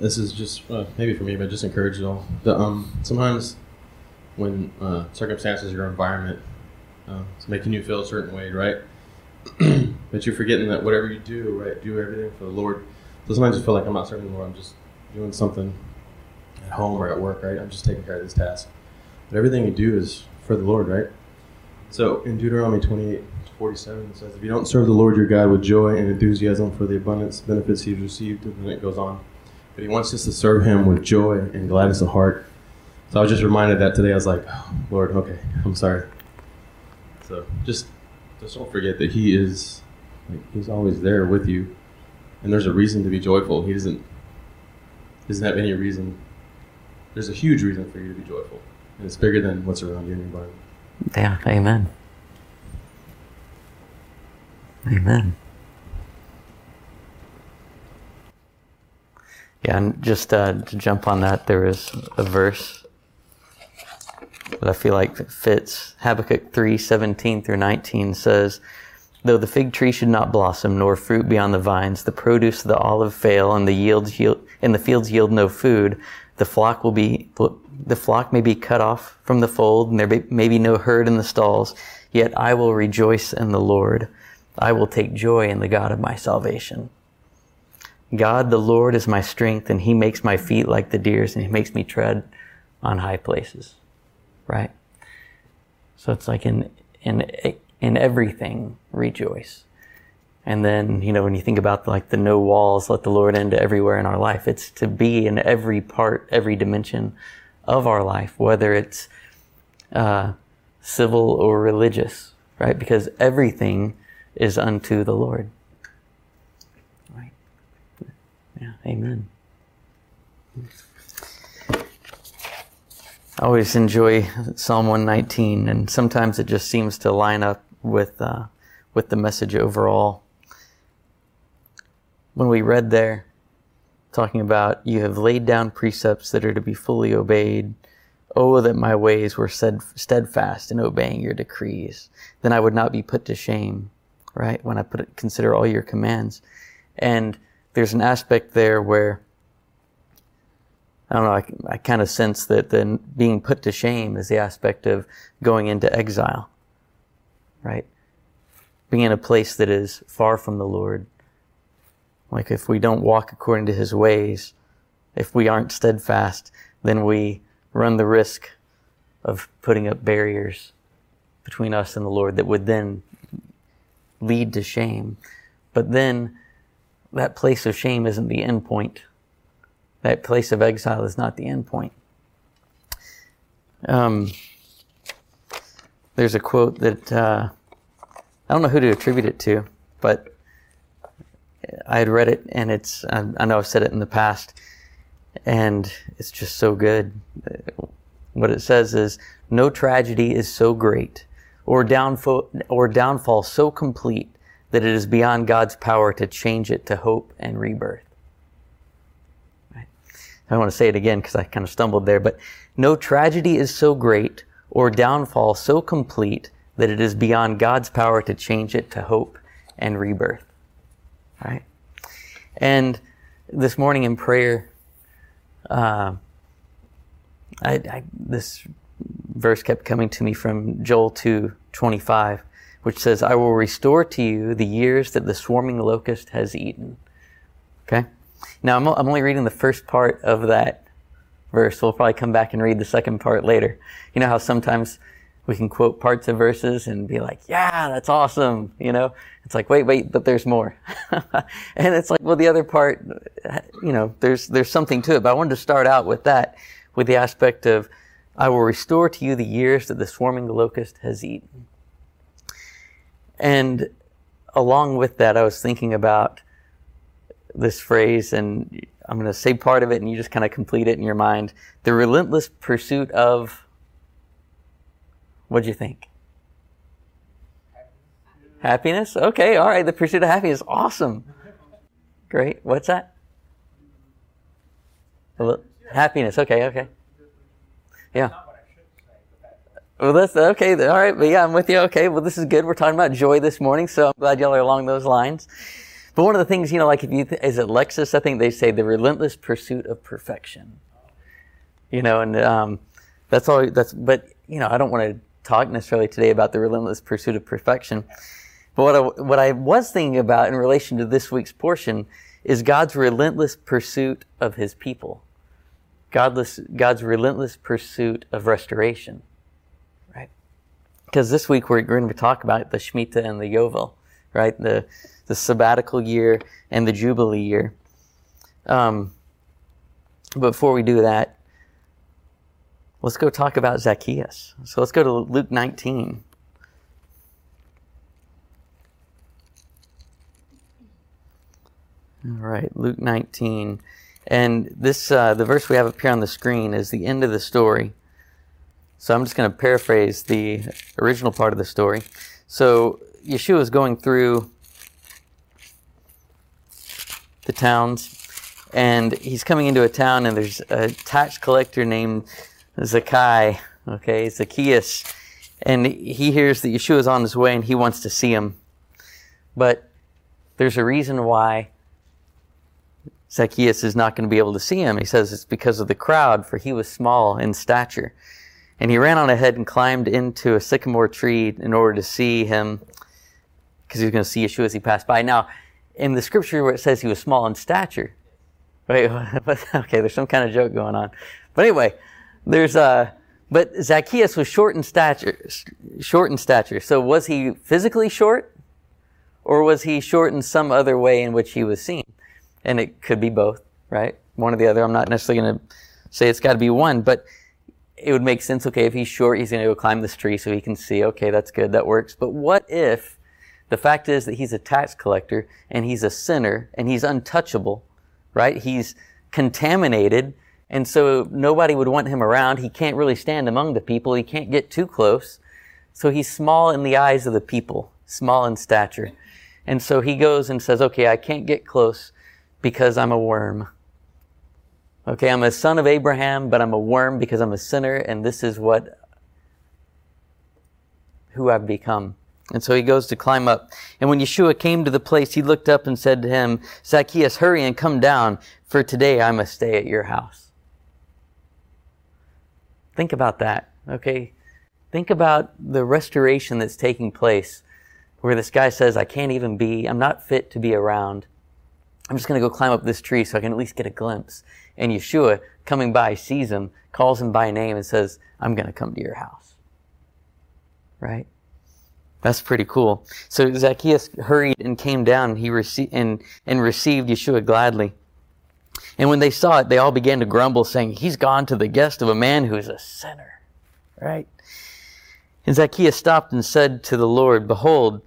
This is just uh, maybe for me, but just encourage you all. The, um, sometimes when uh, circumstances, your environment, uh, is making you feel a certain way, right? but you're forgetting that whatever you do, right, do everything for the Lord. So sometimes you feel like I'm not serving the Lord. I'm just doing something at home or at work, right? I'm just taking care of this task. But everything you do is for the Lord, right? So in Deuteronomy 28 47, it says, If you don't serve the Lord your God with joy and enthusiasm for the abundance benefits he's received, and then it goes on but he wants us to serve him with joy and gladness of heart. So I was just reminded that today. I was like, oh, Lord, okay, I'm sorry. So just just don't forget that he is like he's always there with you, and there's a reason to be joyful. He doesn't doesn't have any reason. There's a huge reason for you to be joyful, and it's bigger than what's around you in your environment. Yeah, amen. Amen. Yeah, and just uh, to jump on that, there is a verse that I feel like fits. Habakkuk 3 17 through 19 says, Though the fig tree should not blossom, nor fruit be on the vines, the produce of the olive fail, and the yields yield, and the fields yield no food, the flock will be the flock may be cut off from the fold, and there may be no herd in the stalls. Yet I will rejoice in the Lord. I will take joy in the God of my salvation. God, the Lord, is my strength, and He makes my feet like the deer's, and He makes me tread on high places. Right? So it's like in, in, in everything, rejoice. And then, you know, when you think about like the no walls, let the Lord into everywhere in our life, it's to be in every part, every dimension of our life, whether it's uh, civil or religious, right? Because everything is unto the Lord. Yeah, amen. I always enjoy Psalm 119, and sometimes it just seems to line up with uh, with the message overall. When we read there, talking about you have laid down precepts that are to be fully obeyed. Oh, that my ways were steadfast in obeying your decrees. Then I would not be put to shame, right? When I put consider all your commands. And there's an aspect there where I don't know, I, I kind of sense that then being put to shame is the aspect of going into exile, right? Being in a place that is far from the Lord. Like if we don't walk according to his ways, if we aren't steadfast, then we run the risk of putting up barriers between us and the Lord that would then lead to shame. But then that place of shame isn't the end point. That place of exile is not the end point. Um, there's a quote that uh, I don't know who to attribute it to, but I had read it, and it's I, I know I've said it in the past, and it's just so good. What it says is, "No tragedy is so great, or downfall, or downfall so complete." That it is beyond God's power to change it to hope and rebirth. I want to say it again because I kind of stumbled there, but no tragedy is so great or downfall so complete that it is beyond God's power to change it to hope and rebirth. Right? And this morning in prayer, uh, I, I, this verse kept coming to me from Joel 2 25 which says, I will restore to you the years that the swarming locust has eaten. Okay? Now, I'm, I'm only reading the first part of that verse. We'll probably come back and read the second part later. You know how sometimes we can quote parts of verses and be like, yeah, that's awesome. You know, it's like, wait, wait, but there's more. and it's like, well, the other part, you know, there's, there's something to it. But I wanted to start out with that, with the aspect of, I will restore to you the years that the swarming locust has eaten. And along with that, I was thinking about this phrase, and I'm going to say part of it and you just kind of complete it in your mind. The relentless pursuit of, what'd you think? Happiness? Okay, all right. The pursuit of happiness. Awesome. Great. What's that? Happiness. Okay, okay. Yeah. Well, that's okay. All right, but yeah, I'm with you. Okay, well, this is good. We're talking about joy this morning, so I'm glad y'all are along those lines. But one of the things, you know, like if you, th- is it Lexus? I think they say the relentless pursuit of perfection. You know, and um, that's all. That's but you know, I don't want to talk necessarily today about the relentless pursuit of perfection. But what I, what I was thinking about in relation to this week's portion is God's relentless pursuit of His people. Godless, God's relentless pursuit of restoration. Because this week we're going to talk about the Shemitah and the Yovel, right? The, the sabbatical year and the Jubilee year. Um, before we do that, let's go talk about Zacchaeus. So let's go to Luke 19. All right, Luke 19. And this, uh, the verse we have up here on the screen is the end of the story. So I'm just going to paraphrase the original part of the story. So Yeshua is going through the towns, and he's coming into a town, and there's a tax collector named Zacchaeus, okay, Zacchaeus, and he hears that Yeshua is on his way, and he wants to see him. But there's a reason why Zacchaeus is not going to be able to see him. He says it's because of the crowd, for he was small in stature. And he ran on ahead and climbed into a sycamore tree in order to see him, because he was going to see Yeshua as he passed by. Now, in the scripture where it says he was small in stature, wait, okay, there's some kind of joke going on. But anyway, there's uh, but Zacchaeus was short in stature, short in stature. So was he physically short, or was he short in some other way in which he was seen? and it could be both, right? One or the other. I'm not necessarily going to say it's got to be one, but it would make sense. Okay, if he's short, he's going to go climb this tree so he can see. Okay, that's good. That works. But what if the fact is that he's a tax collector and he's a sinner and he's untouchable, right? He's contaminated. And so nobody would want him around. He can't really stand among the people. He can't get too close. So he's small in the eyes of the people, small in stature. And so he goes and says, okay, I can't get close because I'm a worm. Okay, I'm a son of Abraham, but I'm a worm because I'm a sinner, and this is what who I've become. And so he goes to climb up. And when Yeshua came to the place, he looked up and said to him, Zacchaeus, hurry and come down, for today I must stay at your house. Think about that, okay? Think about the restoration that's taking place where this guy says, I can't even be, I'm not fit to be around. I'm just going to go climb up this tree so I can at least get a glimpse. And Yeshua, coming by, sees him, calls him by name, and says, I'm going to come to your house. Right? That's pretty cool. So Zacchaeus hurried and came down and, he rece- and, and received Yeshua gladly. And when they saw it, they all began to grumble, saying, He's gone to the guest of a man who is a sinner. Right? And Zacchaeus stopped and said to the Lord, Behold,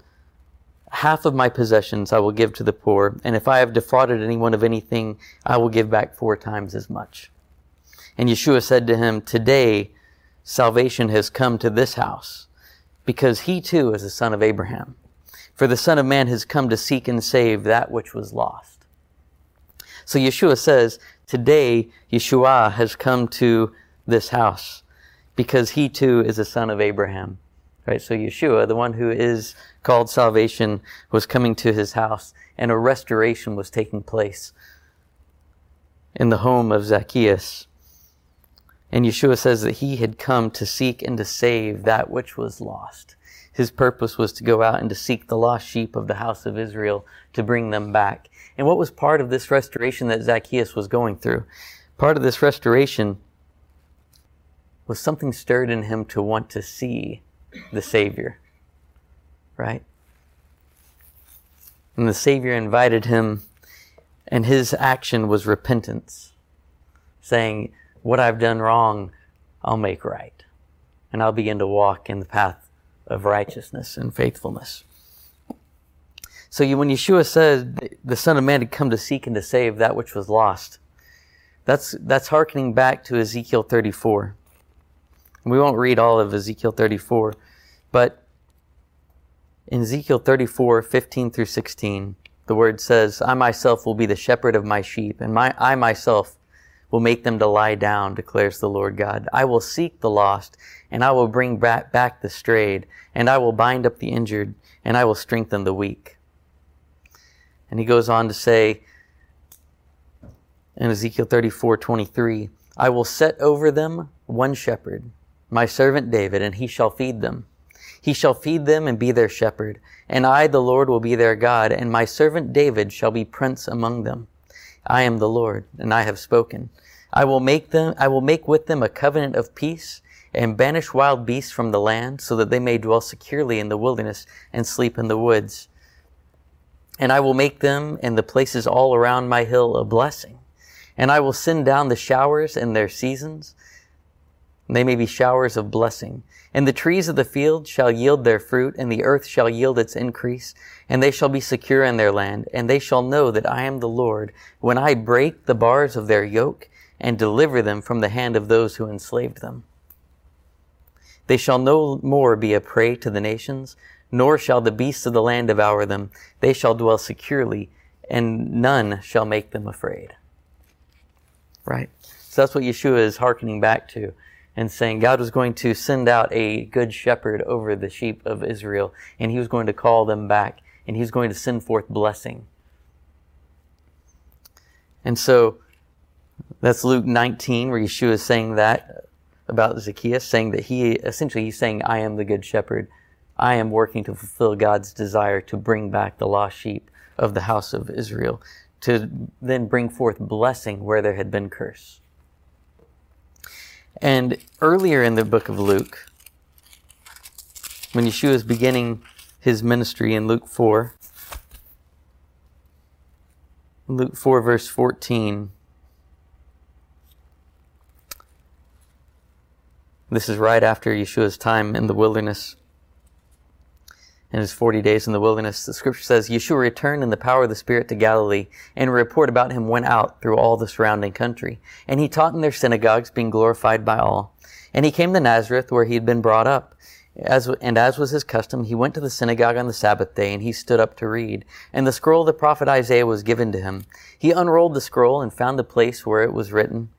half of my possessions I will give to the poor, and if I have defrauded anyone of anything, I will give back four times as much. And Yeshua said to him, Today salvation has come to this house, because he too is a son of Abraham. For the Son of Man has come to seek and save that which was lost. So Yeshua says, Today Yeshua has come to this house, because he too is a son of Abraham. Right? So Yeshua, the one who is called salvation, was coming to his house and a restoration was taking place in the home of Zacchaeus. And Yeshua says that he had come to seek and to save that which was lost. His purpose was to go out and to seek the lost sheep of the house of Israel to bring them back. And what was part of this restoration that Zacchaeus was going through? Part of this restoration was something stirred in him to want to see the Savior, right? And the Savior invited him, and his action was repentance, saying, What I've done wrong, I'll make right. And I'll begin to walk in the path of righteousness and faithfulness. So you, when Yeshua said the Son of Man had come to seek and to save that which was lost, That's, that's hearkening back to Ezekiel 34. We won't read all of Ezekiel 34, but in Ezekiel 34, 15 through 16, the word says, I myself will be the shepherd of my sheep, and my, I myself will make them to lie down, declares the Lord God. I will seek the lost, and I will bring back, back the strayed, and I will bind up the injured, and I will strengthen the weak. And he goes on to say in Ezekiel 34 23, I will set over them one shepherd, my servant David, and he shall feed them. He shall feed them and be their shepherd, and I, the Lord, will be their God, and my servant David shall be prince among them. I am the Lord, and I have spoken. I will make them, I will make with them a covenant of peace and banish wild beasts from the land so that they may dwell securely in the wilderness and sleep in the woods. And I will make them and the places all around my hill a blessing. And I will send down the showers in their seasons. They may be showers of blessing. And the trees of the field shall yield their fruit, and the earth shall yield its increase, and they shall be secure in their land, and they shall know that I am the Lord, when I break the bars of their yoke, and deliver them from the hand of those who enslaved them. They shall no more be a prey to the nations, nor shall the beasts of the land devour them. They shall dwell securely, and none shall make them afraid. Right? So that's what Yeshua is hearkening back to and saying God was going to send out a good shepherd over the sheep of Israel, and he was going to call them back, and he was going to send forth blessing. And so that's Luke 19, where Yeshua is saying that about Zacchaeus, saying that he essentially he's saying, I am the good shepherd. I am working to fulfill God's desire to bring back the lost sheep of the house of Israel, to then bring forth blessing where there had been curse. And earlier in the book of Luke, when Yeshua is beginning his ministry in Luke 4, Luke 4, verse 14, This is right after Yeshua's time in the wilderness. In his 40 days in the wilderness, the scripture says, Yeshua returned in the power of the Spirit to Galilee, and a report about him went out through all the surrounding country. And he taught in their synagogues, being glorified by all. And he came to Nazareth, where he had been brought up. As, and as was his custom, he went to the synagogue on the Sabbath day, and he stood up to read. And the scroll of the prophet Isaiah was given to him. He unrolled the scroll and found the place where it was written,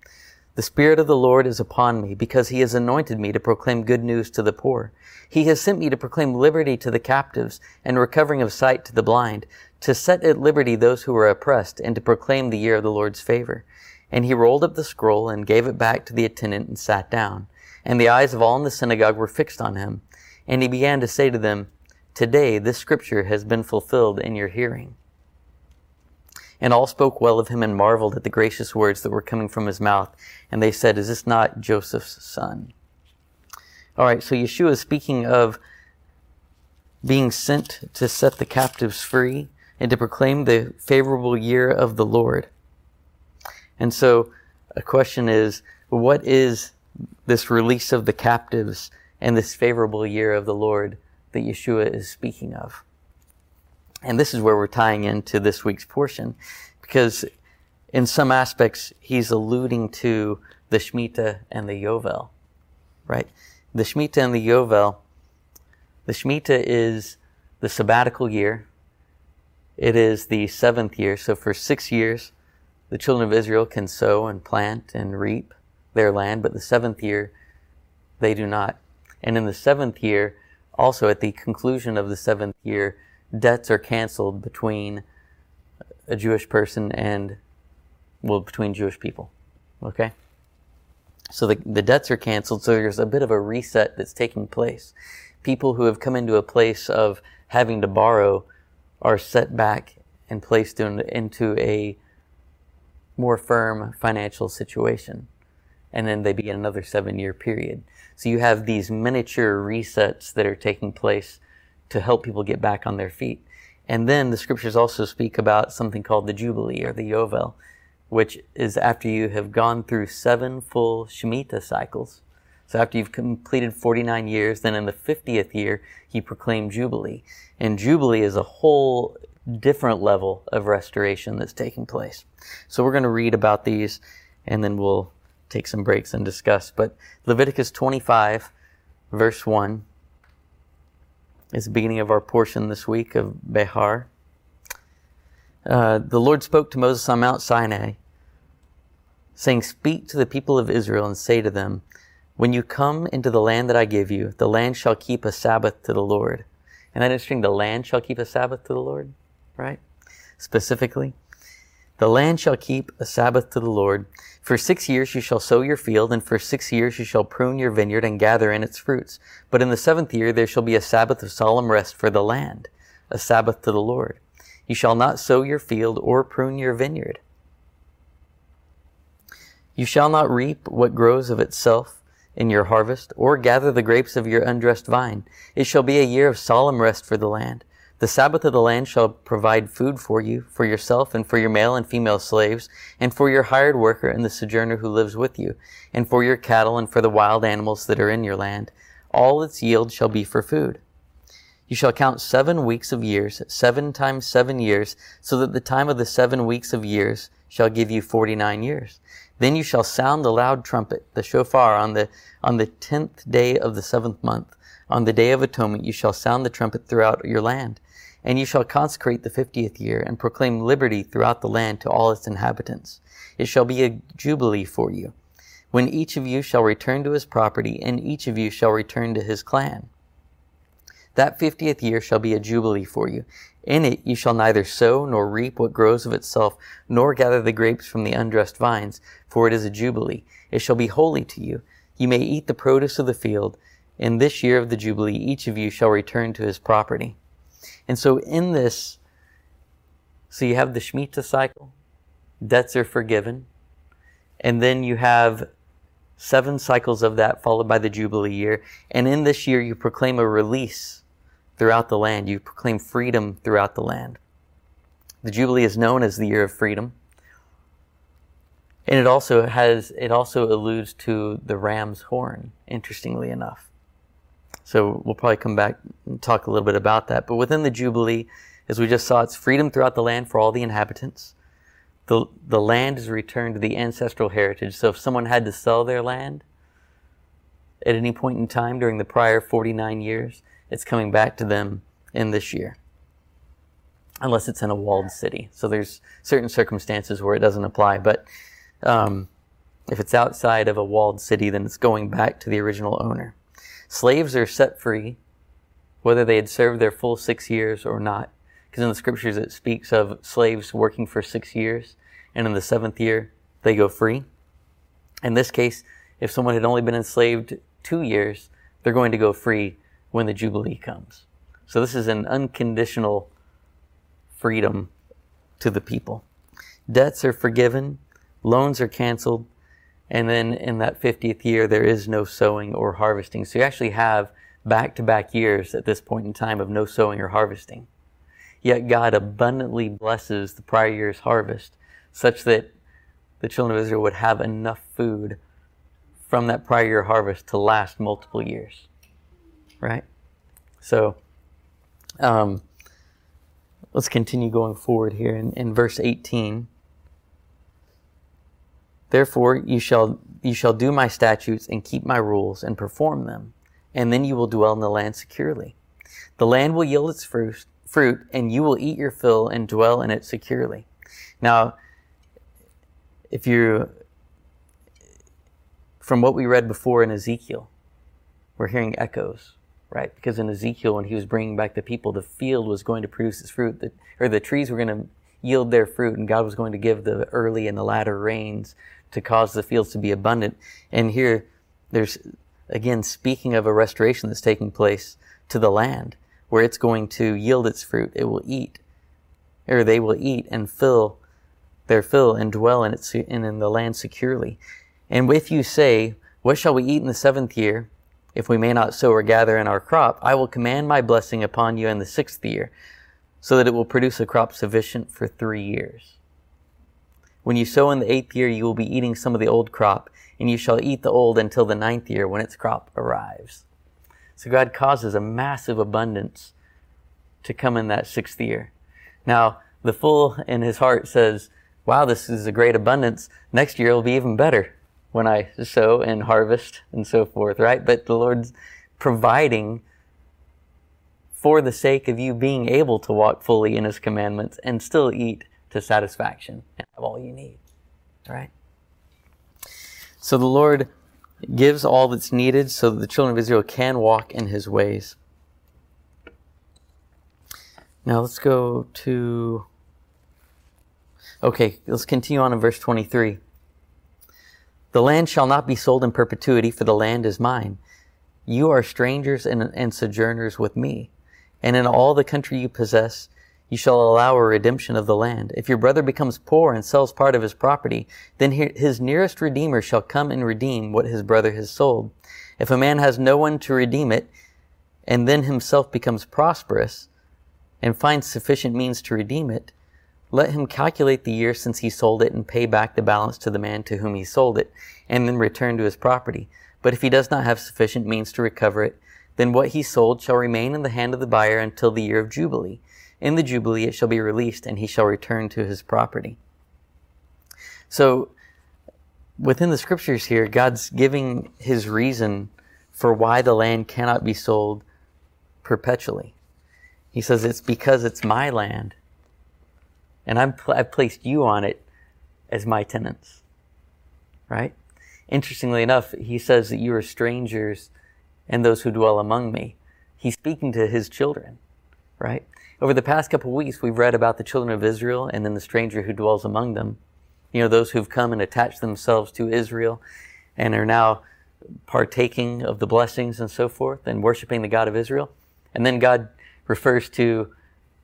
the Spirit of the Lord is upon me, because he has anointed me to proclaim good news to the poor. He has sent me to proclaim liberty to the captives and recovering of sight to the blind, to set at liberty those who are oppressed, and to proclaim the year of the Lord's favor. And he rolled up the scroll and gave it back to the attendant and sat down. And the eyes of all in the synagogue were fixed on him. And he began to say to them, Today this scripture has been fulfilled in your hearing. And all spoke well of him and marveled at the gracious words that were coming from his mouth. And they said, Is this not Joseph's son? All right, so Yeshua is speaking of being sent to set the captives free and to proclaim the favorable year of the Lord. And so a question is, what is this release of the captives and this favorable year of the Lord that Yeshua is speaking of? And this is where we're tying into this week's portion because in some aspects he's alluding to the Shemitah and the Yovel, right? The Shemitah and the Yovel, the Shemitah is the sabbatical year. It is the seventh year. So for six years, the children of Israel can sow and plant and reap their land, but the seventh year, they do not. And in the seventh year, also at the conclusion of the seventh year, debts are canceled between a Jewish person and, well, between Jewish people. Okay? So the, the debts are canceled, so there's a bit of a reset that's taking place. People who have come into a place of having to borrow are set back and placed in, into a more firm financial situation. And then they begin another seven year period. So you have these miniature resets that are taking place to help people get back on their feet. And then the scriptures also speak about something called the Jubilee or the Yovel, which is after you have gone through seven full Shemitah cycles. So after you've completed 49 years, then in the 50th year, he proclaimed Jubilee. And Jubilee is a whole different level of restoration that's taking place. So we're going to read about these and then we'll take some breaks and discuss. But Leviticus 25, verse 1, is the beginning of our portion this week of Behar. Uh, the Lord spoke to Moses on Mount Sinai, saying, Speak to the people of Israel and say to them, When you come into the land that I give you, the land shall keep a Sabbath to the Lord. And that interesting? The land shall keep a Sabbath to the Lord, right? Specifically. The land shall keep a Sabbath to the Lord. For six years you shall sow your field, and for six years you shall prune your vineyard and gather in its fruits. But in the seventh year there shall be a Sabbath of solemn rest for the land, a Sabbath to the Lord. You shall not sow your field or prune your vineyard. You shall not reap what grows of itself in your harvest, or gather the grapes of your undressed vine. It shall be a year of solemn rest for the land. The Sabbath of the land shall provide food for you, for yourself, and for your male and female slaves, and for your hired worker and the sojourner who lives with you, and for your cattle and for the wild animals that are in your land. All its yield shall be for food. You shall count seven weeks of years, seven times seven years, so that the time of the seven weeks of years shall give you forty nine years. Then you shall sound the loud trumpet, the shofar, on the on the tenth day of the seventh month. On the day of atonement you shall sound the trumpet throughout your land. And you shall consecrate the fiftieth year, and proclaim liberty throughout the land to all its inhabitants. It shall be a jubilee for you, when each of you shall return to his property, and each of you shall return to his clan. That fiftieth year shall be a jubilee for you. In it you shall neither sow nor reap what grows of itself, nor gather the grapes from the undressed vines, for it is a jubilee. It shall be holy to you. You may eat the produce of the field. In this year of the jubilee, each of you shall return to his property. And so in this, so you have the Shemitah cycle, debts are forgiven, and then you have seven cycles of that followed by the Jubilee year. And in this year, you proclaim a release throughout the land. You proclaim freedom throughout the land. The Jubilee is known as the year of freedom. And it also has, it also alludes to the ram's horn, interestingly enough. So we'll probably come back and talk a little bit about that. But within the Jubilee, as we just saw, it's freedom throughout the land for all the inhabitants. The, the land is returned to the ancestral heritage. So if someone had to sell their land at any point in time during the prior 49 years, it's coming back to them in this year. Unless it's in a walled city. So there's certain circumstances where it doesn't apply. But um, if it's outside of a walled city, then it's going back to the original owner. Slaves are set free, whether they had served their full six years or not. Because in the scriptures it speaks of slaves working for six years, and in the seventh year they go free. In this case, if someone had only been enslaved two years, they're going to go free when the Jubilee comes. So this is an unconditional freedom to the people. Debts are forgiven, loans are canceled, and then in that 50th year, there is no sowing or harvesting. So you actually have back to back years at this point in time of no sowing or harvesting. Yet God abundantly blesses the prior year's harvest such that the children of Israel would have enough food from that prior year harvest to last multiple years. Right? So, um, let's continue going forward here in, in verse 18. Therefore you shall you shall do my statutes and keep my rules and perform them, and then you will dwell in the land securely. The land will yield its fruit, fruit, and you will eat your fill and dwell in it securely. Now, if you from what we read before in Ezekiel, we're hearing echoes, right? Because in Ezekiel, when he was bringing back the people, the field was going to produce its fruit, the, or the trees were going to yield their fruit, and God was going to give the early and the latter rains to cause the fields to be abundant. And here, there's again speaking of a restoration that's taking place to the land, where it's going to yield its fruit. It will eat, or they will eat and fill their fill and dwell in it and in the land securely. And if you say, What shall we eat in the seventh year? If we may not sow or gather in our crop, I will command my blessing upon you in the sixth year, so that it will produce a crop sufficient for three years. When you sow in the eighth year, you will be eating some of the old crop, and you shall eat the old until the ninth year when its crop arrives. So God causes a massive abundance to come in that sixth year. Now, the fool in his heart says, wow, this is a great abundance. Next year will be even better when I sow and harvest and so forth, right? But the Lord's providing for the sake of you being able to walk fully in His commandments and still eat to satisfaction and have all you need, right? So the Lord gives all that's needed so that the children of Israel can walk in His ways. Now let's go to. Okay, let's continue on in verse 23. The land shall not be sold in perpetuity, for the land is mine. You are strangers and, and sojourners with me. And in all the country you possess, you shall allow a redemption of the land. If your brother becomes poor and sells part of his property, then his nearest redeemer shall come and redeem what his brother has sold. If a man has no one to redeem it, and then himself becomes prosperous, and finds sufficient means to redeem it, let him calculate the year since he sold it and pay back the balance to the man to whom he sold it, and then return to his property. But if he does not have sufficient means to recover it, then what he sold shall remain in the hand of the buyer until the year of Jubilee. In the Jubilee it shall be released, and he shall return to his property. So, within the scriptures here, God's giving his reason for why the land cannot be sold perpetually. He says, It's because it's my land. And I'm, I've placed you on it as my tenants. Right? Interestingly enough, he says that you are strangers and those who dwell among me. He's speaking to his children. Right? Over the past couple weeks, we've read about the children of Israel and then the stranger who dwells among them. You know, those who've come and attached themselves to Israel and are now partaking of the blessings and so forth and worshiping the God of Israel. And then God refers to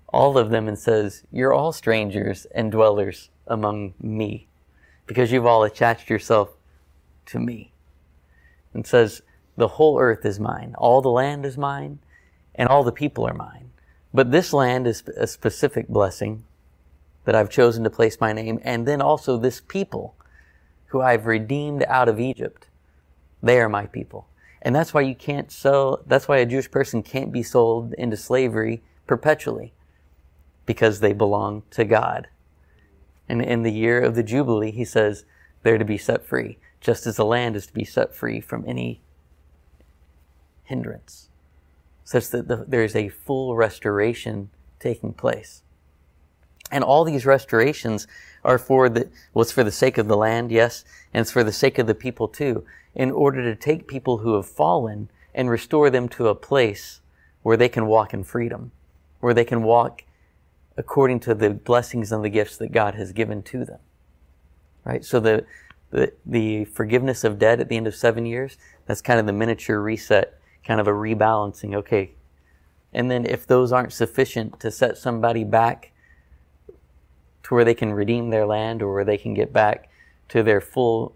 all of them and says, You're all strangers and dwellers among me because you've all attached yourself to me. And says, The whole earth is mine, all the land is mine, and all the people are mine. But this land is a specific blessing that I've chosen to place my name, and then also this people who I've redeemed out of Egypt. They are my people. And that's why you can't sell, that's why a Jewish person can't be sold into slavery perpetually because they belong to God. And in the year of the Jubilee, he says they're to be set free, just as the land is to be set free from any hindrance, such that the, there is a full restoration taking place. And all these restorations are for the, well, it's for the sake of the land, yes, and it's for the sake of the people too in order to take people who have fallen and restore them to a place where they can walk in freedom, where they can walk according to the blessings and the gifts that God has given to them. Right? So the, the, the forgiveness of debt at the end of seven years, that's kind of the miniature reset, kind of a rebalancing. Okay. And then if those aren't sufficient to set somebody back to where they can redeem their land or where they can get back to their full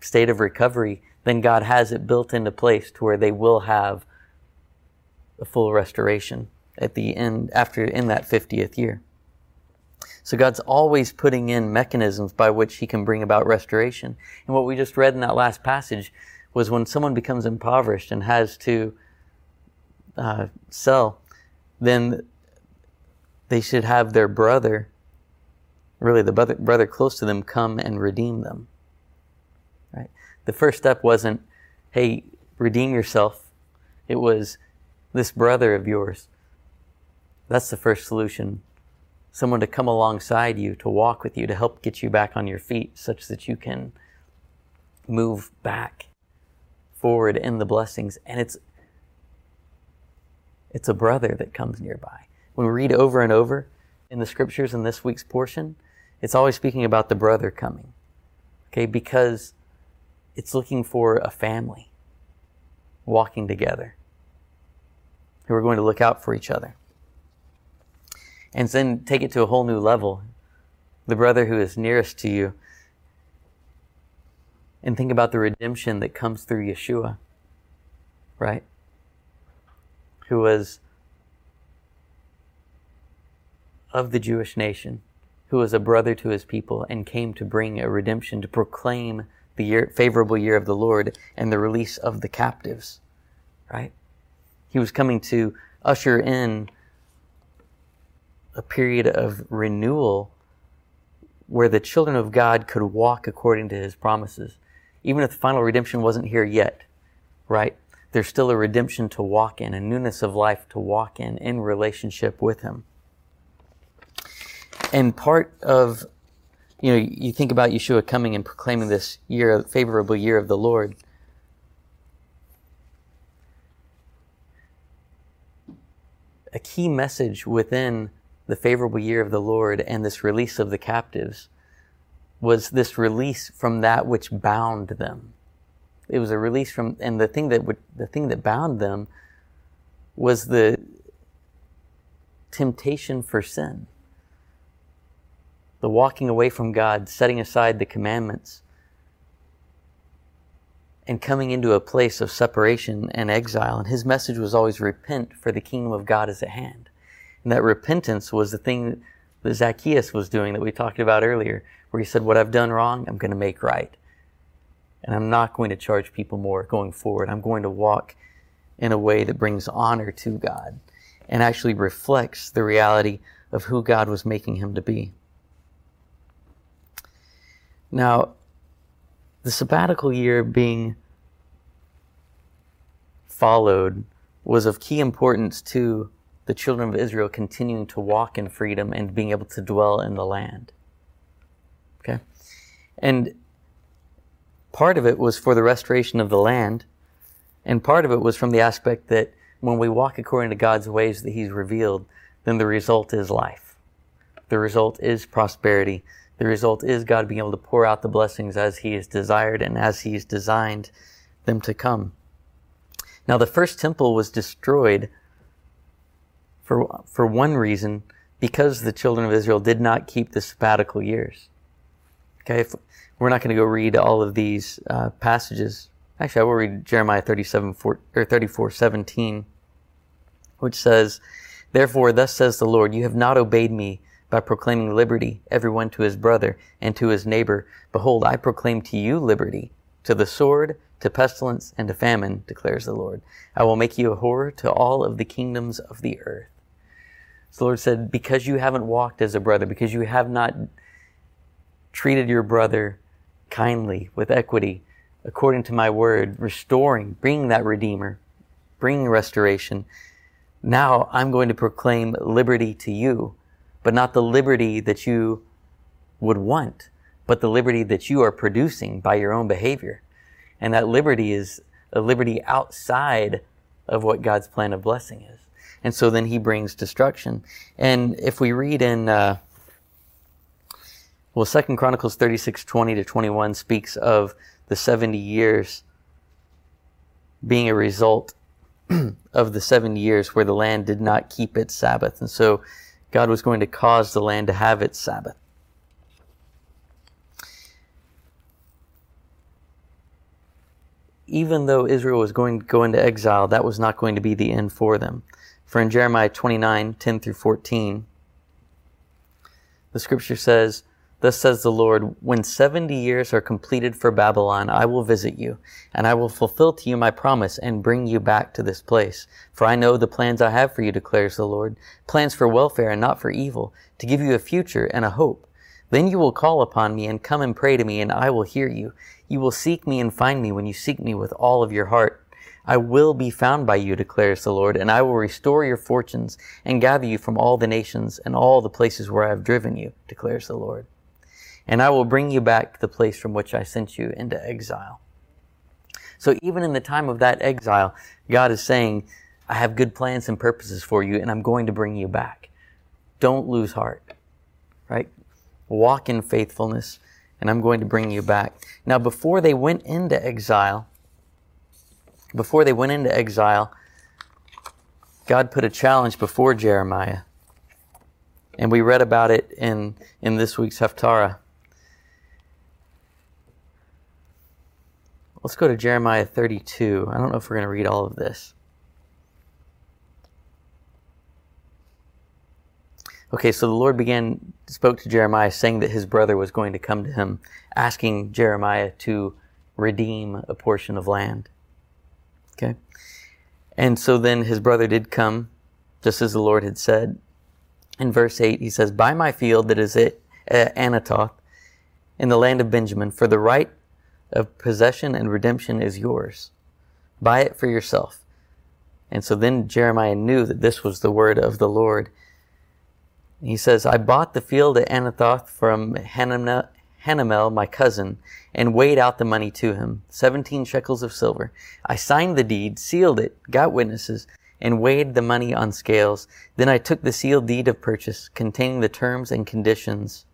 state of recovery, then God has it built into place to where they will have a full restoration at the end, after in that 50th year. So God's always putting in mechanisms by which He can bring about restoration. And what we just read in that last passage was when someone becomes impoverished and has to uh, sell, then they should have their brother, really the brother, brother close to them, come and redeem them Right? the first step wasn't, hey, redeem yourself. It was this brother of yours. That's the first solution. Someone to come alongside you, to walk with you, to help get you back on your feet such that you can move back forward in the blessings. And it's, it's a brother that comes nearby. When we read over and over in the scriptures in this week's portion, it's always speaking about the brother coming. Okay, because it's looking for a family walking together who are going to look out for each other. And then take it to a whole new level. The brother who is nearest to you. And think about the redemption that comes through Yeshua, right? Who was of the Jewish nation, who was a brother to his people and came to bring a redemption, to proclaim the year, favorable year of the Lord and the release of the captives, right? He was coming to usher in a period of renewal where the children of God could walk according to his promises. Even if the final redemption wasn't here yet, right? There's still a redemption to walk in, a newness of life to walk in, in relationship with him. And part of, you know, you think about Yeshua coming and proclaiming this year, favorable year of the Lord. A key message within the favorable year of the Lord and this release of the captives was this release from that which bound them. It was a release from, and the thing that would, the thing that bound them was the temptation for sin. The walking away from God, setting aside the commandments, and coming into a place of separation and exile. And his message was always repent, for the kingdom of God is at hand. And that repentance was the thing that Zacchaeus was doing that we talked about earlier, where he said, What I've done wrong, I'm going to make right. And I'm not going to charge people more going forward. I'm going to walk in a way that brings honor to God and actually reflects the reality of who God was making him to be. Now, the sabbatical year being followed was of key importance to the children of Israel continuing to walk in freedom and being able to dwell in the land. Okay? And part of it was for the restoration of the land, and part of it was from the aspect that when we walk according to God's ways that He's revealed, then the result is life. The result is prosperity. The result is God being able to pour out the blessings as He has desired and as He's designed them to come. Now, the first temple was destroyed for, for one reason, because the children of Israel did not keep the sabbatical years. Okay, if, we're not going to go read all of these uh, passages. Actually, I will read Jeremiah 37, 4, or 34, 17, which says, Therefore, thus says the Lord, you have not obeyed me by proclaiming liberty, everyone to his brother and to his neighbor. Behold, I proclaim to you liberty, to the sword, to pestilence, and to famine, declares the Lord. I will make you a horror to all of the kingdoms of the earth. So the Lord said, because you haven't walked as a brother, because you have not treated your brother kindly, with equity, according to my word, restoring, bringing that Redeemer, bringing restoration, now I'm going to proclaim liberty to you, but not the liberty that you would want, but the liberty that you are producing by your own behavior. And that liberty is a liberty outside of what God's plan of blessing is and so then he brings destruction. And if we read in, uh, well, Second Chronicles 36, 20 to 21 speaks of the 70 years being a result of the 70 years where the land did not keep its Sabbath. And so God was going to cause the land to have its Sabbath. Even though Israel was going to go into exile, that was not going to be the end for them. For in Jeremiah 29, 10 through 14, the scripture says, Thus says the Lord, when 70 years are completed for Babylon, I will visit you, and I will fulfill to you my promise and bring you back to this place. For I know the plans I have for you, declares the Lord, plans for welfare and not for evil, to give you a future and a hope. Then you will call upon me and come and pray to me, and I will hear you. You will seek me and find me when you seek me with all of your heart. I will be found by you, declares the Lord, and I will restore your fortunes and gather you from all the nations and all the places where I have driven you, declares the Lord. And I will bring you back to the place from which I sent you into exile. So even in the time of that exile, God is saying, I have good plans and purposes for you, and I'm going to bring you back. Don't lose heart, right? Walk in faithfulness, and I'm going to bring you back. Now, before they went into exile, before they went into exile, God put a challenge before Jeremiah. And we read about it in, in this week's Haftarah. Let's go to Jeremiah 32. I don't know if we're going to read all of this. Okay, so the Lord began, spoke to Jeremiah, saying that his brother was going to come to him, asking Jeremiah to redeem a portion of land. Okay. And so then his brother did come, just as the Lord had said. In verse 8, he says, By my field that is at Anathoth, in the land of Benjamin, for the right of possession and redemption is yours. Buy it for yourself. And so then Jeremiah knew that this was the word of the Lord. He says, I bought the field at Anathoth from Hanamel, my cousin, and weighed out the money to him, 17 shekels of silver. I signed the deed, sealed it, got witnesses, and weighed the money on scales. Then I took the sealed deed of purchase containing the terms and conditions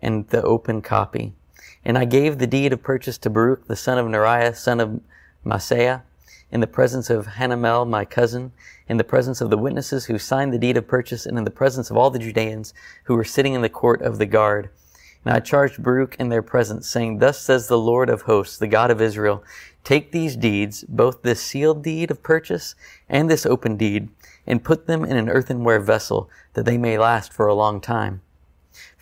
and the open copy. And I gave the deed of purchase to Baruch, the son of Neriah, son of Maaseiah, in the presence of Hanamel, my cousin, in the presence of the witnesses who signed the deed of purchase, and in the presence of all the Judeans who were sitting in the court of the guard. And I charged Baruch in their presence, saying, Thus says the Lord of hosts, the God of Israel, Take these deeds, both this sealed deed of purchase and this open deed, and put them in an earthenware vessel, that they may last for a long time.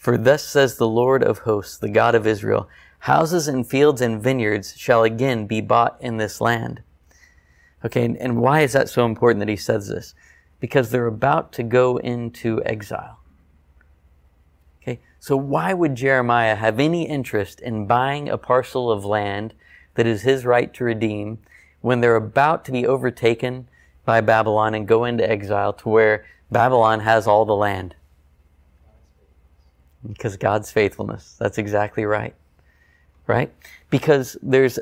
For thus says the Lord of hosts, the God of Israel, Houses and fields and vineyards shall again be bought in this land. Okay, and, why is that so important that he says this? Because they're about to go into exile. Okay, so why would Jeremiah have any interest in buying a parcel of land that is his right to redeem when they're about to be overtaken by Babylon and go into exile to where Babylon has all the land. Because God's faithfulness. That's exactly right. Right? Because there's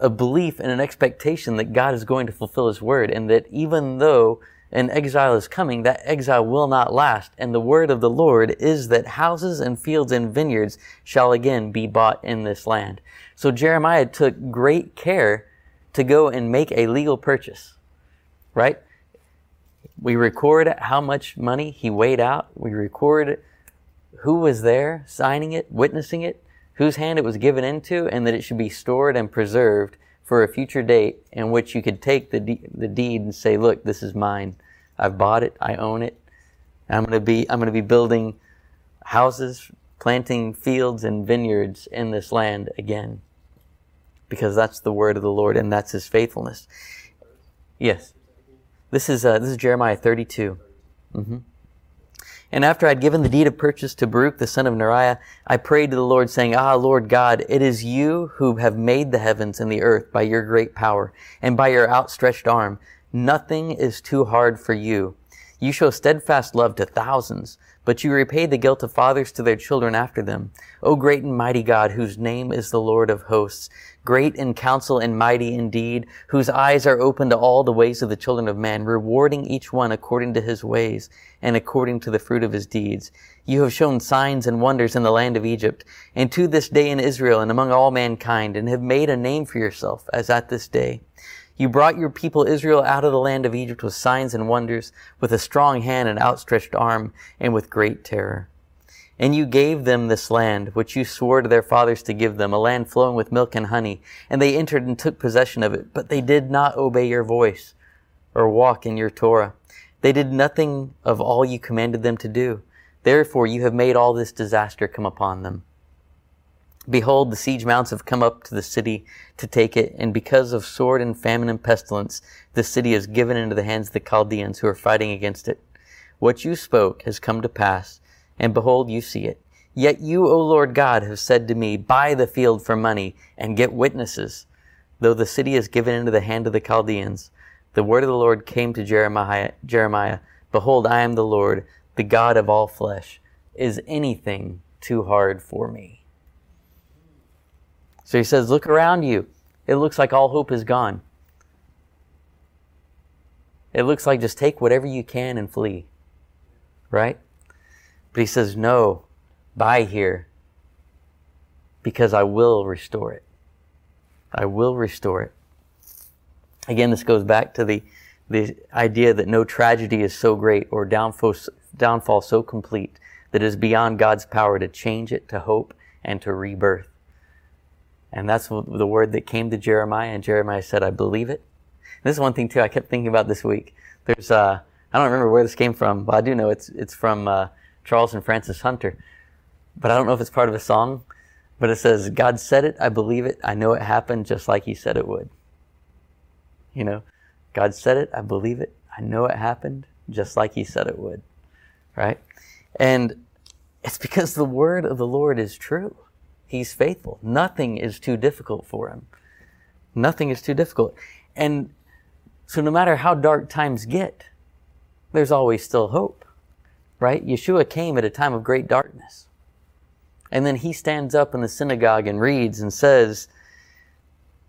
a belief and an expectation that God is going to fulfill His word and that even though an exile is coming, that exile will not last. And the word of the Lord is that houses and fields and vineyards shall again be bought in this land. So Jeremiah took great care to go and make a legal purchase, right? We record how much money he weighed out. We record who was there signing it, witnessing it, whose hand it was given into, and that it should be stored and preserved for a future date in which you could take the, de- the deed and say, look, this is mine. I've bought it. I own it. I'm going to be, I'm going to be building houses, planting fields and vineyards in this land again because that's the word of the Lord and that's his faithfulness. Yes. This is, uh, this is Jeremiah 32. Mm-hmm. And after I'd given the deed of purchase to Baruch the son of Neriah, I prayed to the Lord, saying, Ah, Lord God, it is you who have made the heavens and the earth by your great power and by your outstretched arm. Nothing is too hard for you. You show steadfast love to thousands, but you repay the guilt of fathers to their children after them. O great and mighty God, whose name is the Lord of hosts, great in counsel and mighty indeed, whose eyes are open to all the ways of the children of man, rewarding each one according to his ways and according to the fruit of his deeds. You have shown signs and wonders in the land of Egypt, and to this day in Israel and among all mankind, and have made a name for yourself, as at this day. You brought your people Israel out of the land of Egypt with signs and wonders, with a strong hand and outstretched arm, and with great terror. And you gave them this land, which you swore to their fathers to give them, a land flowing with milk and honey. And they entered and took possession of it, but they did not obey your voice or walk in your Torah. They did nothing of all you commanded them to do. Therefore you have made all this disaster come upon them. Behold, the siege mounts have come up to the city to take it, and because of sword and famine and pestilence, the city is given into the hands of the Chaldeans who are fighting against it. What you spoke has come to pass and behold, you see it. Yet you, O Lord God, have said to me, Buy the field for money and get witnesses. Though the city is given into the hand of the Chaldeans, the word of the Lord came to Jeremiah, Jeremiah Behold, I am the Lord, the God of all flesh. Is anything too hard for me? So he says, Look around you. It looks like all hope is gone. It looks like just take whatever you can and flee. Right? But he says, No, buy here because I will restore it. I will restore it. Again, this goes back to the, the idea that no tragedy is so great or downfall, downfall so complete that it is beyond God's power to change it to hope and to rebirth. And that's the word that came to Jeremiah, and Jeremiah said, I believe it. And this is one thing, too, I kept thinking about this week. There's, uh, I don't remember where this came from, but I do know it's, it's from uh, Charles and Frances Hunter. But I don't know if it's part of a song, but it says, God said it, I believe it, I know it happened just like He said it would. You know, God said it, I believe it, I know it happened just like He said it would. Right? And It's because the word of the Lord is true. He's faithful. Nothing is too difficult for him. Nothing is too difficult. And so no matter how dark times get, there's always still hope, right? Yeshua came at a time of great darkness. And then he stands up in the synagogue and reads and says,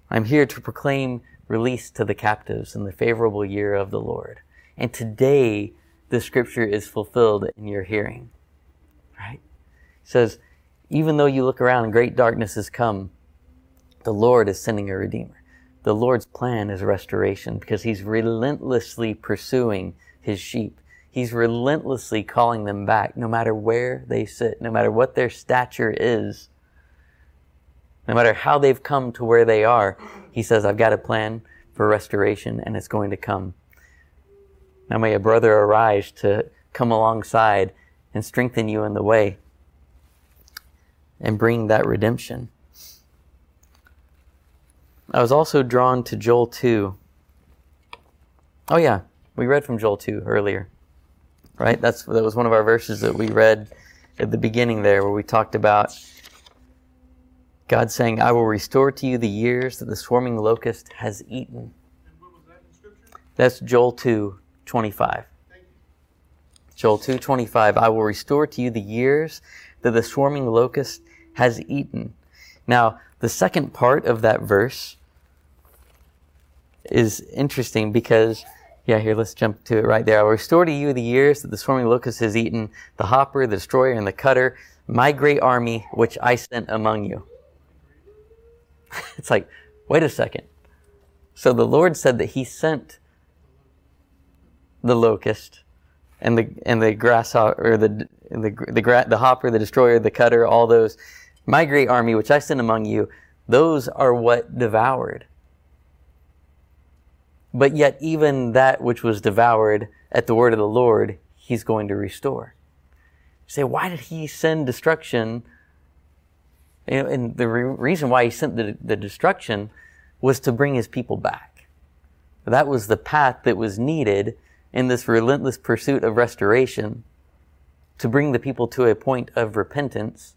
I'm here to proclaim release to the captives in the favorable year of the Lord. And today, the scripture is fulfilled in your hearing. Right? It says, even though you look around and great darkness has come, the Lord is sending a redeemer. The Lord's plan is restoration because he's relentlessly pursuing his sheep. He's relentlessly calling them back no matter where they sit, no matter what their stature is, no matter how they've come to where they are. He says, I've got a plan for restoration and it's going to come. Now may a brother arise to come alongside and strengthen you in the way and bring that redemption. I was also drawn to Joel 2. Oh yeah, we read from Joel 2 earlier. Right? That's that was one of our verses that we read at the beginning there where we talked about God saying, "I will restore to you the years that the swarming locust has eaten." That That's Joel 2, 25. Joel 2:25 I will restore to you the years that the swarming locust has eaten. Now, the second part of that verse is interesting because, yeah, here, let's jump to it right there. I will restore to you the years that the swarming locust has eaten, the hopper, the destroyer, and the cutter, my great army which I sent among you. it's like, wait a second. So the Lord said that He sent the locust and the and the grasshopper or the the the, the hopper, the destroyer, the cutter, all those my great army, which I sent among you, those are what devoured. But yet, even that which was devoured at the word of the Lord, he's going to restore. You say, why did he send destruction? And the re- reason why he sent the, the destruction was to bring his people back. That was the path that was needed in this relentless pursuit of restoration to bring the people to a point of repentance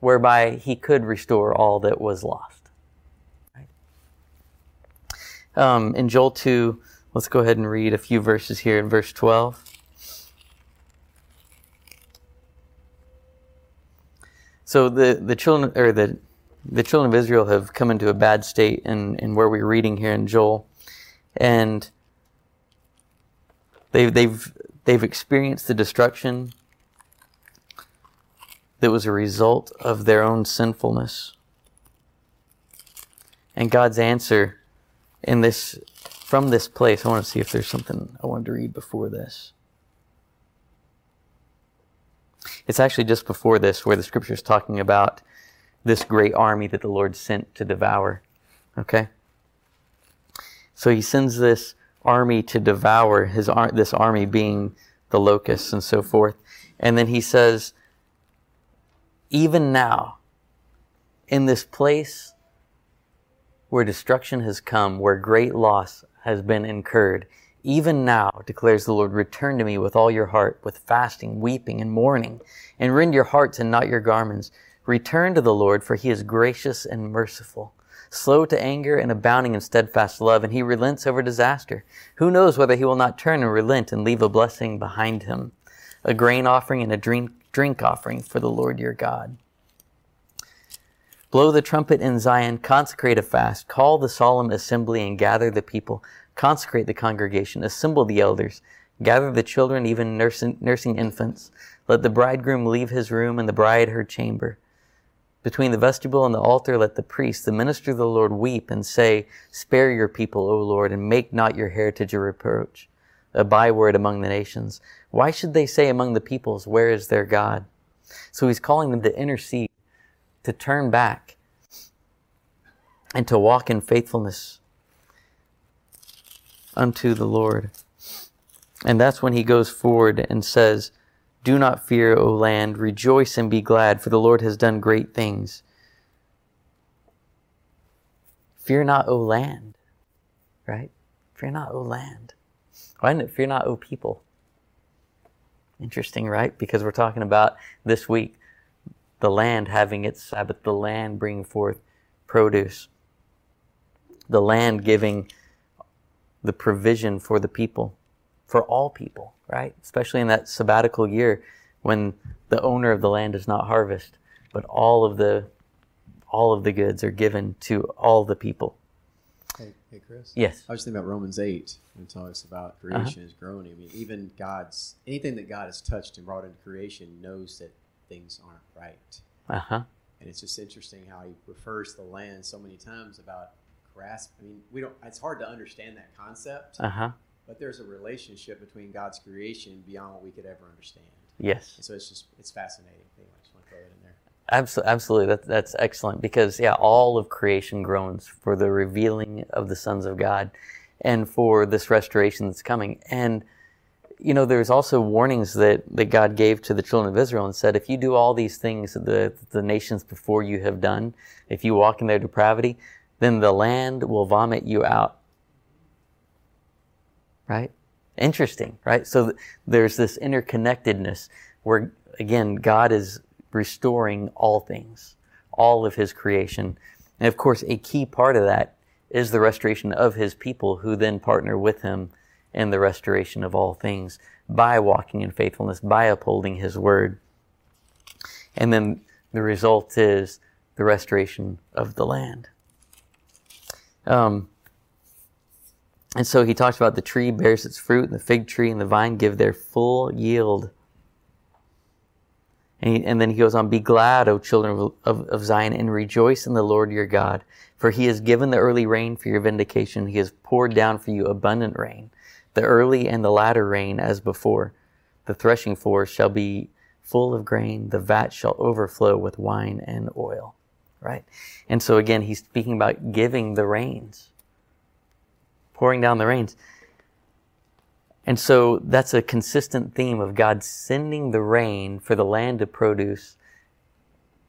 whereby he could restore all that was lost. Right? Um, in Joel 2, let's go ahead and read a few verses here in verse 12. So the, the children or the the children of Israel have come into a bad state in, in where we're reading here in Joel. And they've they've they've experienced the destruction that was a result of their own sinfulness. And God's answer in this, from this place, I want to see if there's something I wanted to read before this. It's actually just before this where the scripture is talking about this great army that the Lord sent to devour. Okay? So he sends this army to devour his ar- this army being the locusts and so forth. And then he says, even now, in this place where destruction has come, where great loss has been incurred, even now, declares the Lord, return to me with all your heart, with fasting, weeping, and mourning, and rend your hearts and not your garments. Return to the Lord, for he is gracious and merciful, slow to anger and abounding in steadfast love, and he relents over disaster. Who knows whether he will not turn and relent and leave a blessing behind him, a grain offering and a drink drink offering for the Lord your God. Blow the trumpet in Zion, consecrate a fast, call the solemn assembly and gather the people, consecrate the congregation, assemble the elders, gather the children, even nursing, nursing infants. Let the bridegroom leave his room and the bride her chamber. Between the vestibule and the altar, let the priest, the minister of the Lord, weep and say, Spare your people, O Lord, and make not your heritage a reproach a byword among the nations. Why should they say among the peoples, Where is their God? So he's calling them to intercede, to turn back, and to walk in faithfulness unto the Lord. And that's when he goes forward and says, Do not fear, O land, rejoice and be glad, for the Lord has done great things. Fear not, O land, right? Fear not, O land. Why didn't it fear not, O people? Interesting, right? Because we're talking about this week the land having its Sabbath, the land bringing forth produce, the land giving the provision for the people, for all people, right? Especially in that sabbatical year when the owner of the land does not harvest, but all of the all of the goods are given to all the people. Hey, hey, Chris. Yes. I was thinking about Romans eight when it talks about Uh-huh. creation is groaning. I mean, even God's anything that God has touched and brought into creation knows that things aren't right. Uh huh. And it's just interesting how he refers to the land so many times about grasp. I mean, we don't. It's hard to understand that concept, Uh huh. But there's a relationship between God's creation beyond what we could ever understand. Yes. And so it's just it's fascinating. Anyway, I just want to throw it in there. Absolutely, absolutely. That, that's excellent because yeah, all of creation groans for the revealing of the sons of God, and for this restoration that's coming. And you know, there's also warnings that that God gave to the children of Israel and said, if you do all these things that the the nations before you have done, if you walk in their depravity, then the land will vomit you out. Right? Interesting, right? So th- there's this interconnectedness where again God is restoring all things, all of his creation. And of course, a key part of that is the restoration of his people who then partner with him in the restoration of all things by walking in faithfulness, by upholding his word. And then the result is the restoration of the land. Um, and so he talks about the tree bears its fruit, and the fig tree and the vine give their full yield. And, he, and then he goes on, Be glad, O children of, of, of Zion, and rejoice in the Lord your God. For he has given the early rain for your vindication. He has poured down for you abundant rain, the early and the latter rain as before. The threshing floor shall be full of grain, the vat shall overflow with wine and oil. Right? And so again, he's speaking about giving the rains, pouring down the rains. And so that's a consistent theme of God sending the rain for the land to produce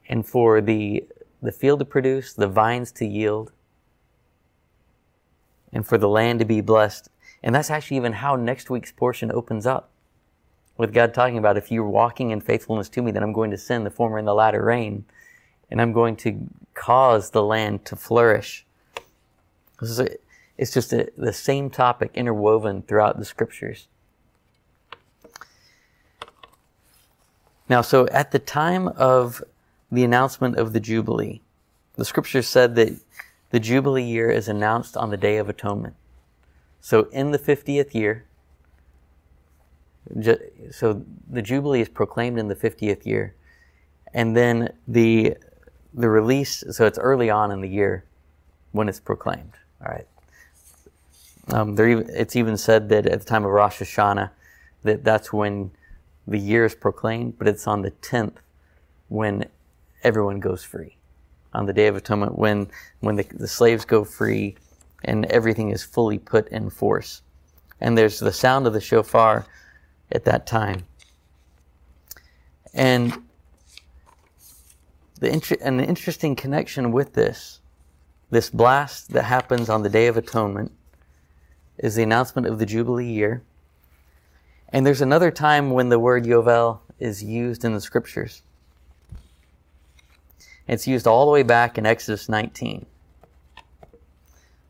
and for the, the field to produce, the vines to yield, and for the land to be blessed. And that's actually even how next week's portion opens up. With God talking about, if you're walking in faithfulness to me, then I'm going to send the former and the latter rain, and I'm going to cause the land to flourish. This is a, it's just a, the same topic interwoven throughout the scriptures. Now, so at the time of the announcement of the Jubilee, the scripture said that the Jubilee year is announced on the Day of Atonement. So in the 50th year, so the Jubilee is proclaimed in the 50th year. And then the, the release, so it's early on in the year when it's proclaimed. All right. Um, it's even said that at the time of Rosh Hashanah, that that's when the year is proclaimed, but it's on the tenth when everyone goes free, on the Day of Atonement, when when the, the slaves go free, and everything is fully put in force, and there's the sound of the shofar at that time, and the inter- an interesting connection with this, this blast that happens on the Day of Atonement is the announcement of the Jubilee year. And there's another time when the word Yovel is used in the scriptures. It's used all the way back in Exodus 19.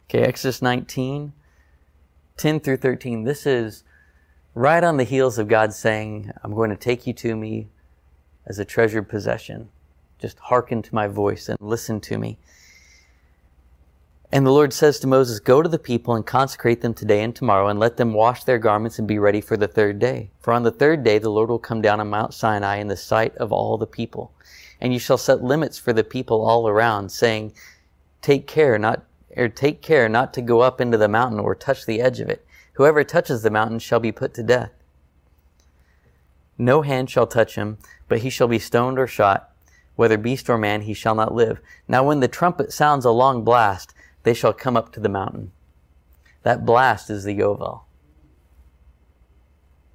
Okay, Exodus 19, 10 through 13. This is right on the heels of God saying, I'm going to take you to me as a treasured possession. Just hearken to my voice and listen to me. And the Lord says to Moses, Go to the people and consecrate them today and tomorrow, and let them wash their garments and be ready for the third day. For on the third day the Lord will come down on Mount Sinai in the sight of all the people. And you shall set limits for the people all around, saying, Take care not or take care not to go up into the mountain or touch the edge of it. Whoever touches the mountain shall be put to death. No hand shall touch him, but he shall be stoned or shot. Whether beast or man, he shall not live. Now when the trumpet sounds a long blast, they shall come up to the mountain. That blast is the Yovel.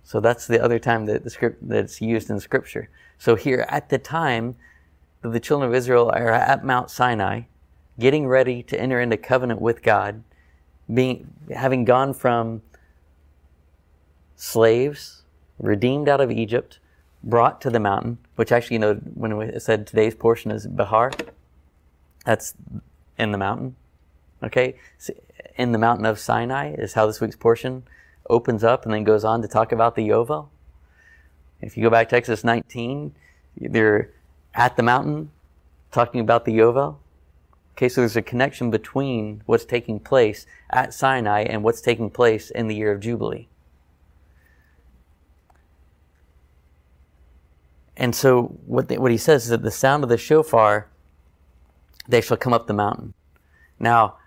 So that's the other time that the script that's used in Scripture. So here at the time that the children of Israel are at Mount Sinai, getting ready to enter into covenant with God, being having gone from slaves, redeemed out of Egypt, brought to the mountain, which actually, you know, when we said today's portion is Bahar, that's in the mountain. Okay? In the mountain of Sinai is how this week's portion opens up and then goes on to talk about the Yovel. If you go back to Exodus 19, they're at the mountain talking about the Yovel. Okay, so there's a connection between what's taking place at Sinai and what's taking place in the year of Jubilee. And so what, the, what he says is that the sound of the shofar, they shall come up the mountain. Now,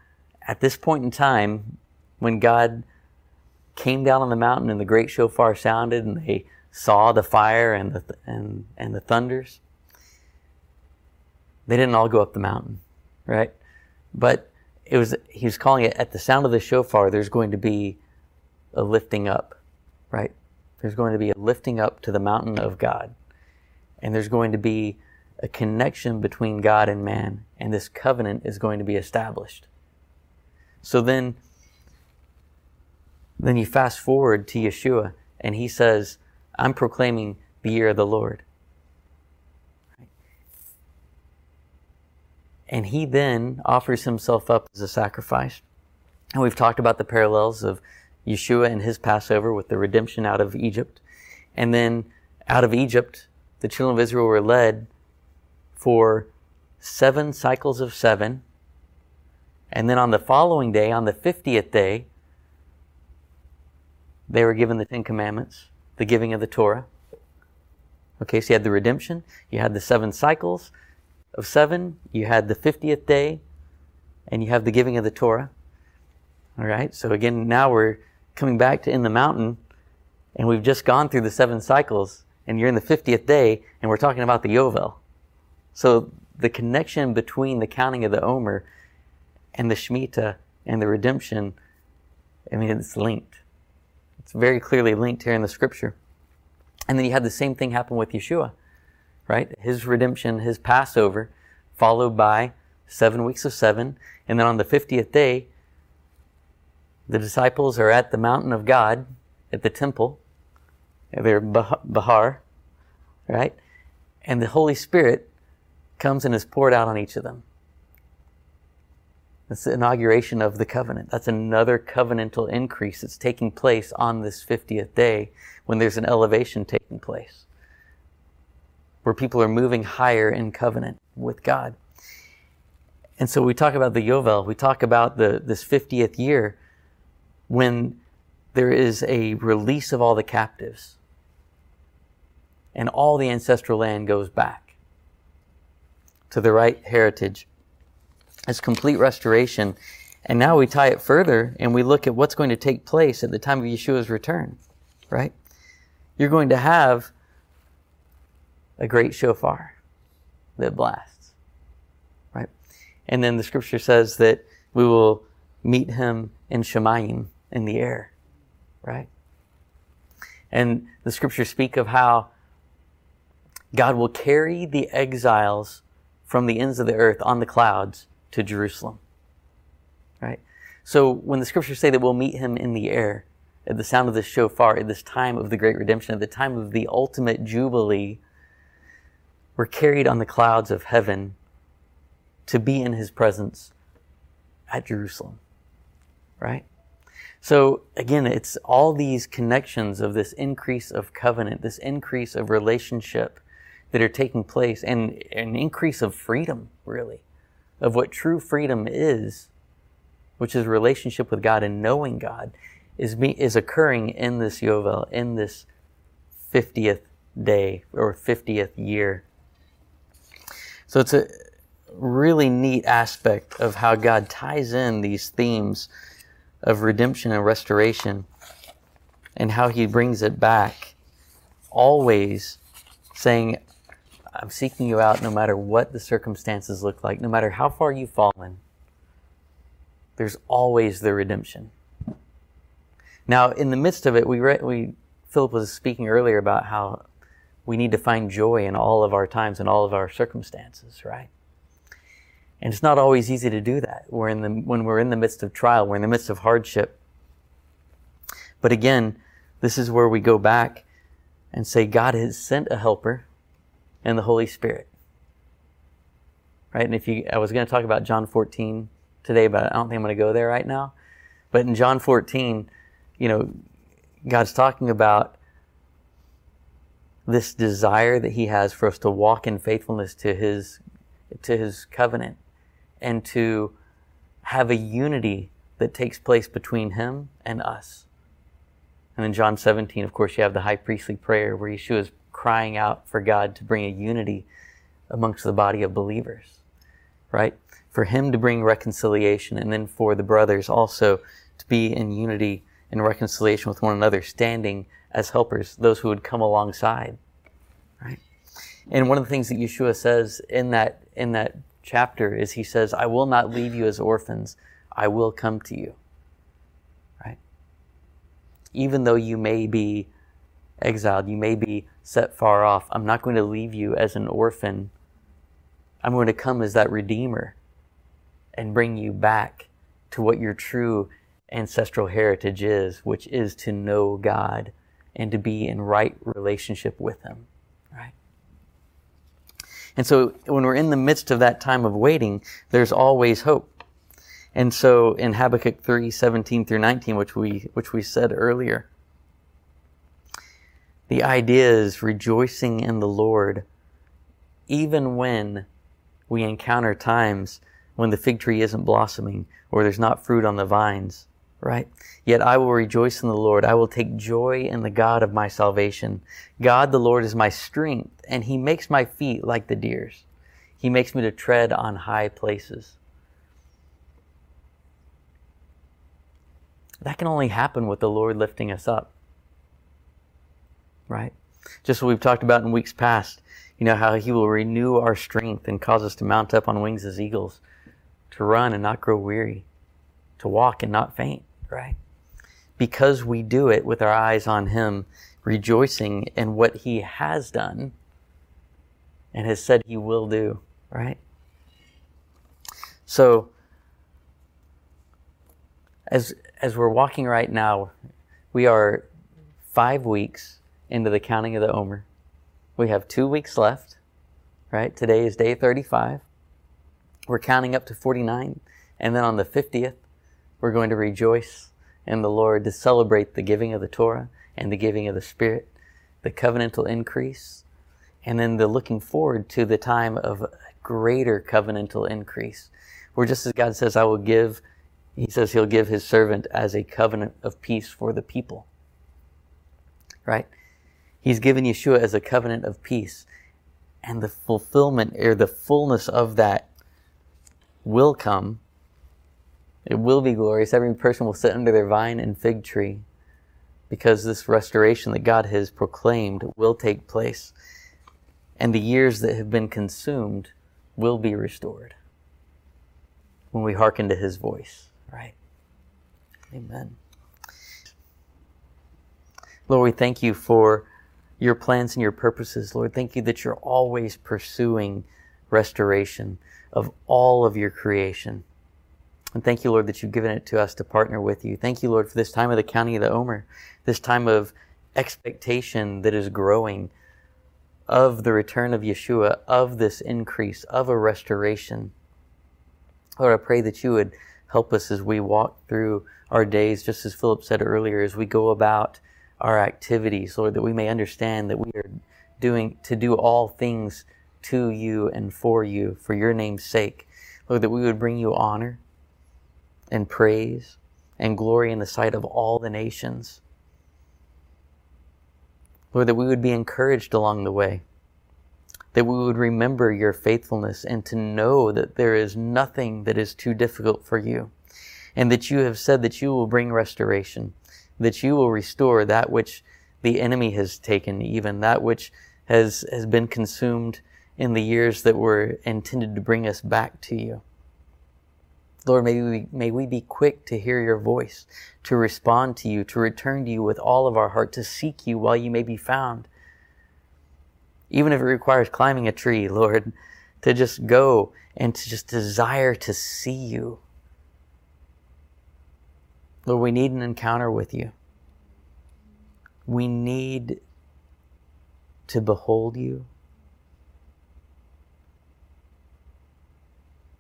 at this point in time, when God came down on the mountain and the great shofar sounded and they saw the fire and the, and, and the thunders, they didn't all go up the mountain, right? But it was, he was calling it at the sound of the shofar, there's going to be a lifting up, right? There's going to be a lifting up to the mountain of God. And there's going to be a connection between God and man, and this covenant is going to be established. So then, then you fast forward to Yeshua, and he says, I'm proclaiming the year of the Lord. And he then offers himself up as a sacrifice. And we've talked about the parallels of Yeshua and his Passover with the redemption out of Egypt. And then out of Egypt, the children of Israel were led for seven cycles of seven. And then on the following day, on the 50th day, they were given the Ten Commandments, the giving of the Torah. Okay, so you had the redemption, you had the seven cycles of seven, you had the 50th day, and you have the giving of the Torah. All right, so again, now we're coming back to in the mountain, and we've just gone through the seven cycles, and you're in the 50th day, and we're talking about the Yovel. So the connection between the counting of the Omer and the Shemitah and the redemption, I mean, it's linked. It's very clearly linked here in the scripture. And then you had the same thing happen with Yeshua, right? His redemption, his Passover, followed by seven weeks of seven. And then on the 50th day, the disciples are at the mountain of God, at the temple. They're Bahar, right? And the Holy Spirit comes and is poured out on each of them. That's the inauguration of the covenant. That's another covenantal increase that's taking place on this 50th day when there's an elevation taking place, where people are moving higher in covenant with God. And so we talk about the Yovel, we talk about the, this 50th year when there is a release of all the captives and all the ancestral land goes back to the right heritage as complete restoration. And now we tie it further and we look at what's going to take place at the time of Yeshua's return, right? You're going to have a great shofar that blasts, right? And then the scripture says that we will meet him in Shemayim in the air, right? And the scriptures speak of how God will carry the exiles from the ends of the earth on the clouds to Jerusalem. Right? So when the scriptures say that we'll meet him in the air at the sound of the shofar at this time of the great redemption, at the time of the ultimate jubilee, we're carried on the clouds of heaven to be in his presence at Jerusalem. Right? So again, it's all these connections of this increase of covenant, this increase of relationship that are taking place and an increase of freedom, really, of what true freedom is, which is relationship with God and knowing God, is, me, is occurring in this Yovel, in this 50th day or 50th year. So it's a really neat aspect of how God ties in these themes of redemption and restoration and how he brings it back, always saying, I'm seeking you out no matter what the circumstances look like, no matter how far you've fallen. There's always the redemption. Now, in the midst of it, we, re- we Philip was speaking earlier about how we need to find joy in all of our times and all of our circumstances, right? And it's not always easy to do that. We're in the, when we're in the midst of trial, we're in the midst of hardship. But again, this is where we go back and say, God has sent a helper and the Holy Spirit. Right? And if you, I was going to talk about John 14 today, but I don't think I'm going to go there right now. But in John 14, you know, God's talking about this desire that he has for us to walk in faithfulness to his to his covenant and to have a unity that takes place between him and us. And in John 17, of course, you have the high priestly prayer where Yeshua is crying out for God to bring a unity amongst the body of believers, right? For him to bring reconciliation and then for the brothers also to be in unity and reconciliation with one another, standing as helpers, those who would come alongside, right? And one of the things that Yeshua says in that in that chapter is he says, I will not leave you as orphans, I will come to you. Right? Even though you may be exiled, you may be set far off, I'm not going to leave you as an orphan. I'm going to come as that redeemer and bring you back to what your true ancestral heritage is, which is to know God and to be in right relationship with Him. Right? And so when we're in the midst of that time of waiting, there's always hope. And so in Habakkuk 3, 17 through 19, which we, which we said earlier, the idea is rejoicing in the Lord even when we encounter times when the fig tree isn't blossoming or there's not fruit on the vines right? Yet I will rejoice in the Lord. I will take joy in the God of my salvation. God the Lord is my strength, and he makes my feet like the deer's. He makes me to tread on high places. That can only happen with the Lord lifting us up. Right? Just what we've talked about in weeks past, you know, how he will renew our strength and cause us to mount up on wings as eagles, to run and not grow weary to walk and not faint, right? Because we do it with our eyes on Him, rejoicing in what He has done and has said He will do, right? So, as, as we're walking right now, we are five weeks into the counting of the Omer. We have two weeks left, right? Today is day 35. We're counting up to 49. And then on the 50th, we're going to rejoice in the Lord to celebrate the giving of the Torah and the giving of the Spirit, the covenantal increase, and then the looking forward to the time of greater covenantal increase. Where just as God says, I will give, He says He'll give His servant as a covenant of peace for the people. Right? He's given Yeshua as a covenant of peace. And the fulfillment or the fullness of that will come it will be glorious. Every person will sit under their vine and fig tree because this restoration that God has proclaimed will take place. And the years that have been consumed will be restored when we hearken to his voice, right? Amen. Lord, we thank you for your plans and your purposes. Lord, thank you that you're always pursuing restoration of all of your creation. And thank you, Lord, that you've given it to us to partner with you. Thank you, Lord, for this time of the counting of the Omer, this time of expectation that is growing of the return of Yeshua, of this increase, of a restoration. Lord, I pray that you would help us as we walk through our days, just as Philip said earlier, as we go about our activities, Lord, that we may understand that we are doing to do all things to you and for you, for your name's sake. Lord, that we would bring you honor, and praise and glory in the sight of all the nations. Lord, that we would be encouraged along the way, that we would remember your faithfulness and to know that there is nothing that is too difficult for you, and that you have said that you will bring restoration, that you will restore that which the enemy has taken, even that which has, has been consumed in the years that were intended to bring us back to you. Lord, may we, may we be quick to hear your voice, to respond to you, to return to you with all of our heart, to seek you while you may be found. Even if it requires climbing a tree, Lord, to just go and to just desire to see you. Lord, we need an encounter with you. We need to behold you,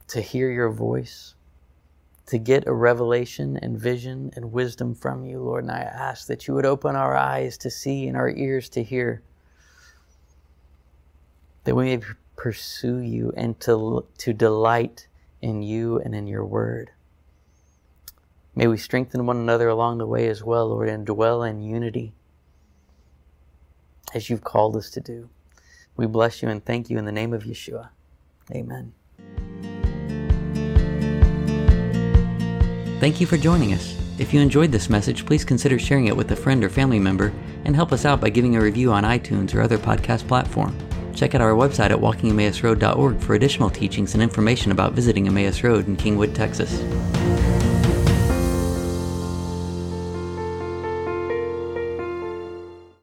to hear your voice, to get a revelation and vision and wisdom from you, Lord. And I ask that you would open our eyes to see and our ears to hear, that we may pursue you and to, to delight in you and in your word. May we strengthen one another along the way as well, Lord, and dwell in unity as you've called us to do. We bless you and thank you in the name of Yeshua. Amen. Thank you for joining us. If you enjoyed this message, please consider sharing it with a friend or family member and help us out by giving a review on iTunes or other podcast platform. Check out our website at walkingemmausroad.org for additional teachings and information about visiting Emmaus Road in Kingwood, Texas.